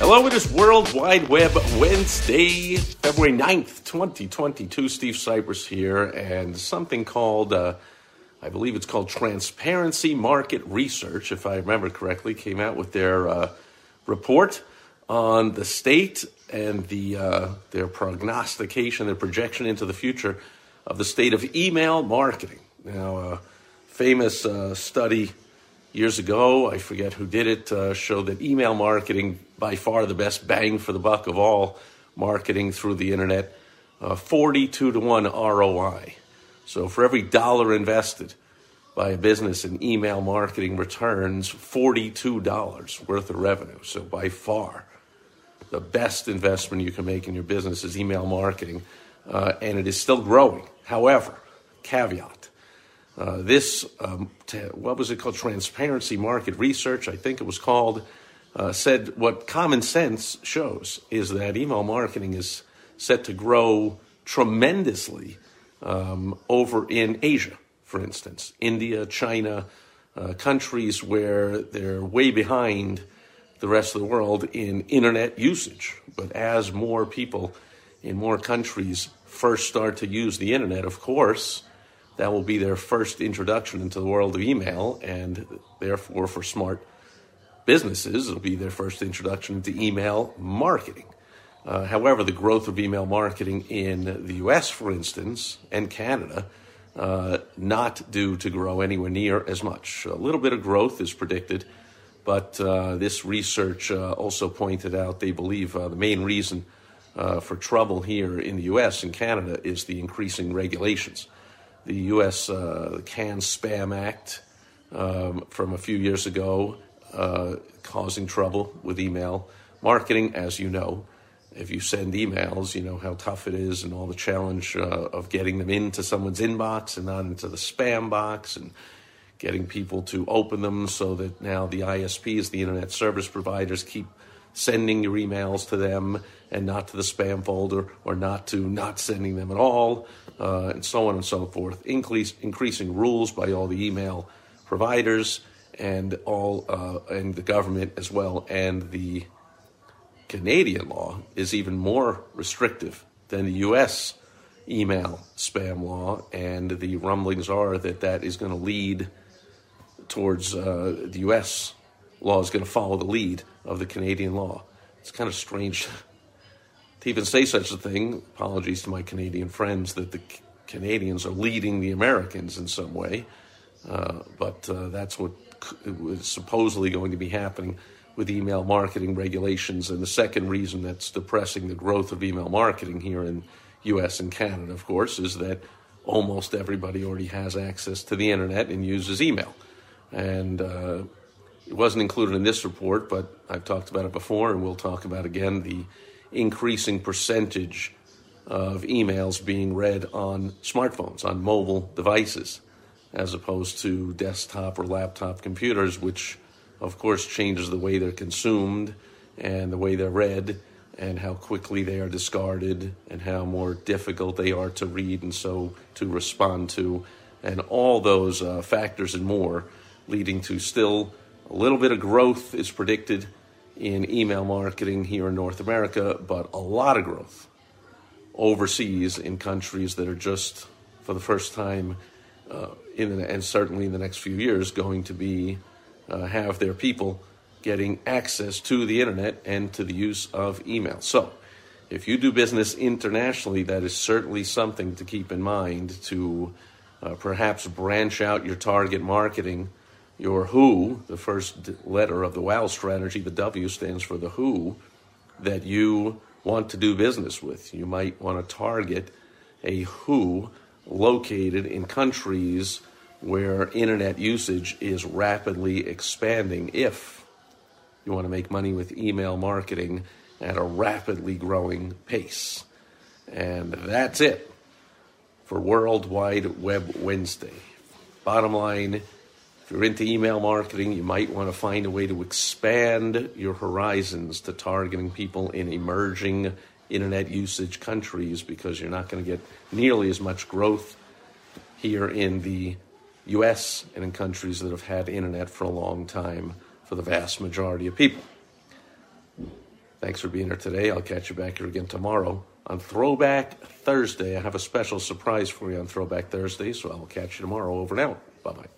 Hello, it is World Wide Web Wednesday, February 9th, 2022. Steve Sipress here, and something called, uh, I believe it's called Transparency Market Research, if I remember correctly, came out with their uh, report on the state and the uh, their prognostication, their projection into the future of the state of email marketing. Now, a famous uh, study years ago, I forget who did it, uh, showed that email marketing, by far the best bang for the buck of all marketing through the internet, uh, 42 to 1 ROI. So for every dollar invested by a business in email marketing returns $42 worth of revenue. So by far, the best investment you can make in your business is email marketing, uh, and it is still growing. However, caveat uh, this, um, t- what was it called? Transparency Market Research, I think it was called, uh, said what common sense shows is that email marketing is set to grow tremendously um, over in Asia, for instance, India, China, uh, countries where they're way behind the rest of the world in internet usage. But as more people in more countries first start to use the internet, of course, that will be their first introduction into the world of email, and therefore, for smart businesses, it'll be their first introduction into email marketing. Uh, however, the growth of email marketing in the US, for instance, and Canada, uh, not due to grow anywhere near as much. A little bit of growth is predicted, but uh, this research uh, also pointed out they believe uh, the main reason uh, for trouble here in the US and Canada is the increasing regulations the U.S. Uh, CAN Spam Act um, from a few years ago, uh, causing trouble with email marketing, as you know. If you send emails, you know how tough it is and all the challenge uh, of getting them into someone's inbox and not into the spam box and getting people to open them so that now the ISPs, the internet service providers, keep sending your emails to them and not to the spam folder or not to not sending them at all, uh, and so on and so forth. Increase, increasing rules by all the email providers and all uh, and the government as well. And the Canadian law is even more restrictive than the U.S. email spam law, and the rumblings are that that is going to lead towards uh, the U.S. law is going to follow the lead of the Canadian law. It's kind of strange to even say such a thing. Apologies to my Canadian friends that the Canadians are leading the Americans in some way, uh, but uh, that's what is supposedly going to be happening with email marketing regulations. And the second reason that's depressing the growth of email marketing here in U.S. and Canada, of course, is that almost everybody already has access to the internet and uses email. And uh, it wasn't included in this report, but I've talked about it before, and we'll talk about again the increasing percentage of emails being read on smartphones, on mobile devices, as opposed to desktop or laptop computers, which of course changes the way they're consumed and the way they're read and how quickly they are discarded and how more difficult they are to read and so to respond to, and all those uh, factors and more leading to still a little bit of growth is predicted in email marketing here in North America, but a lot of growth overseas in countries that are just for the first time uh, in the, and certainly in the next few years going to be uh, have their people getting access to the internet and to the use of email. So, if you do business internationally, that is certainly something to keep in mind to uh, perhaps branch out your target marketing your who, the first letter of the WOW strategy, the W stands for the who, that you want to do business with. You might want to target a who located in countries where internet usage is rapidly expanding if you want to make money with email marketing at a rapidly growing pace. And that's it for World Wide Web Wednesday. Bottom line, if you're into email marketing, you might want to find a way to expand your horizons to targeting people in emerging internet usage countries because you're not going to get nearly as much growth here in the US and in countries that have had internet for a long time for the vast majority of people. Thanks for being here today. I'll catch you back here again tomorrow. On Throwback Thursday, I have a special surprise for you on Throwback Thursday, so I'll catch you tomorrow. Over and out. Bye bye.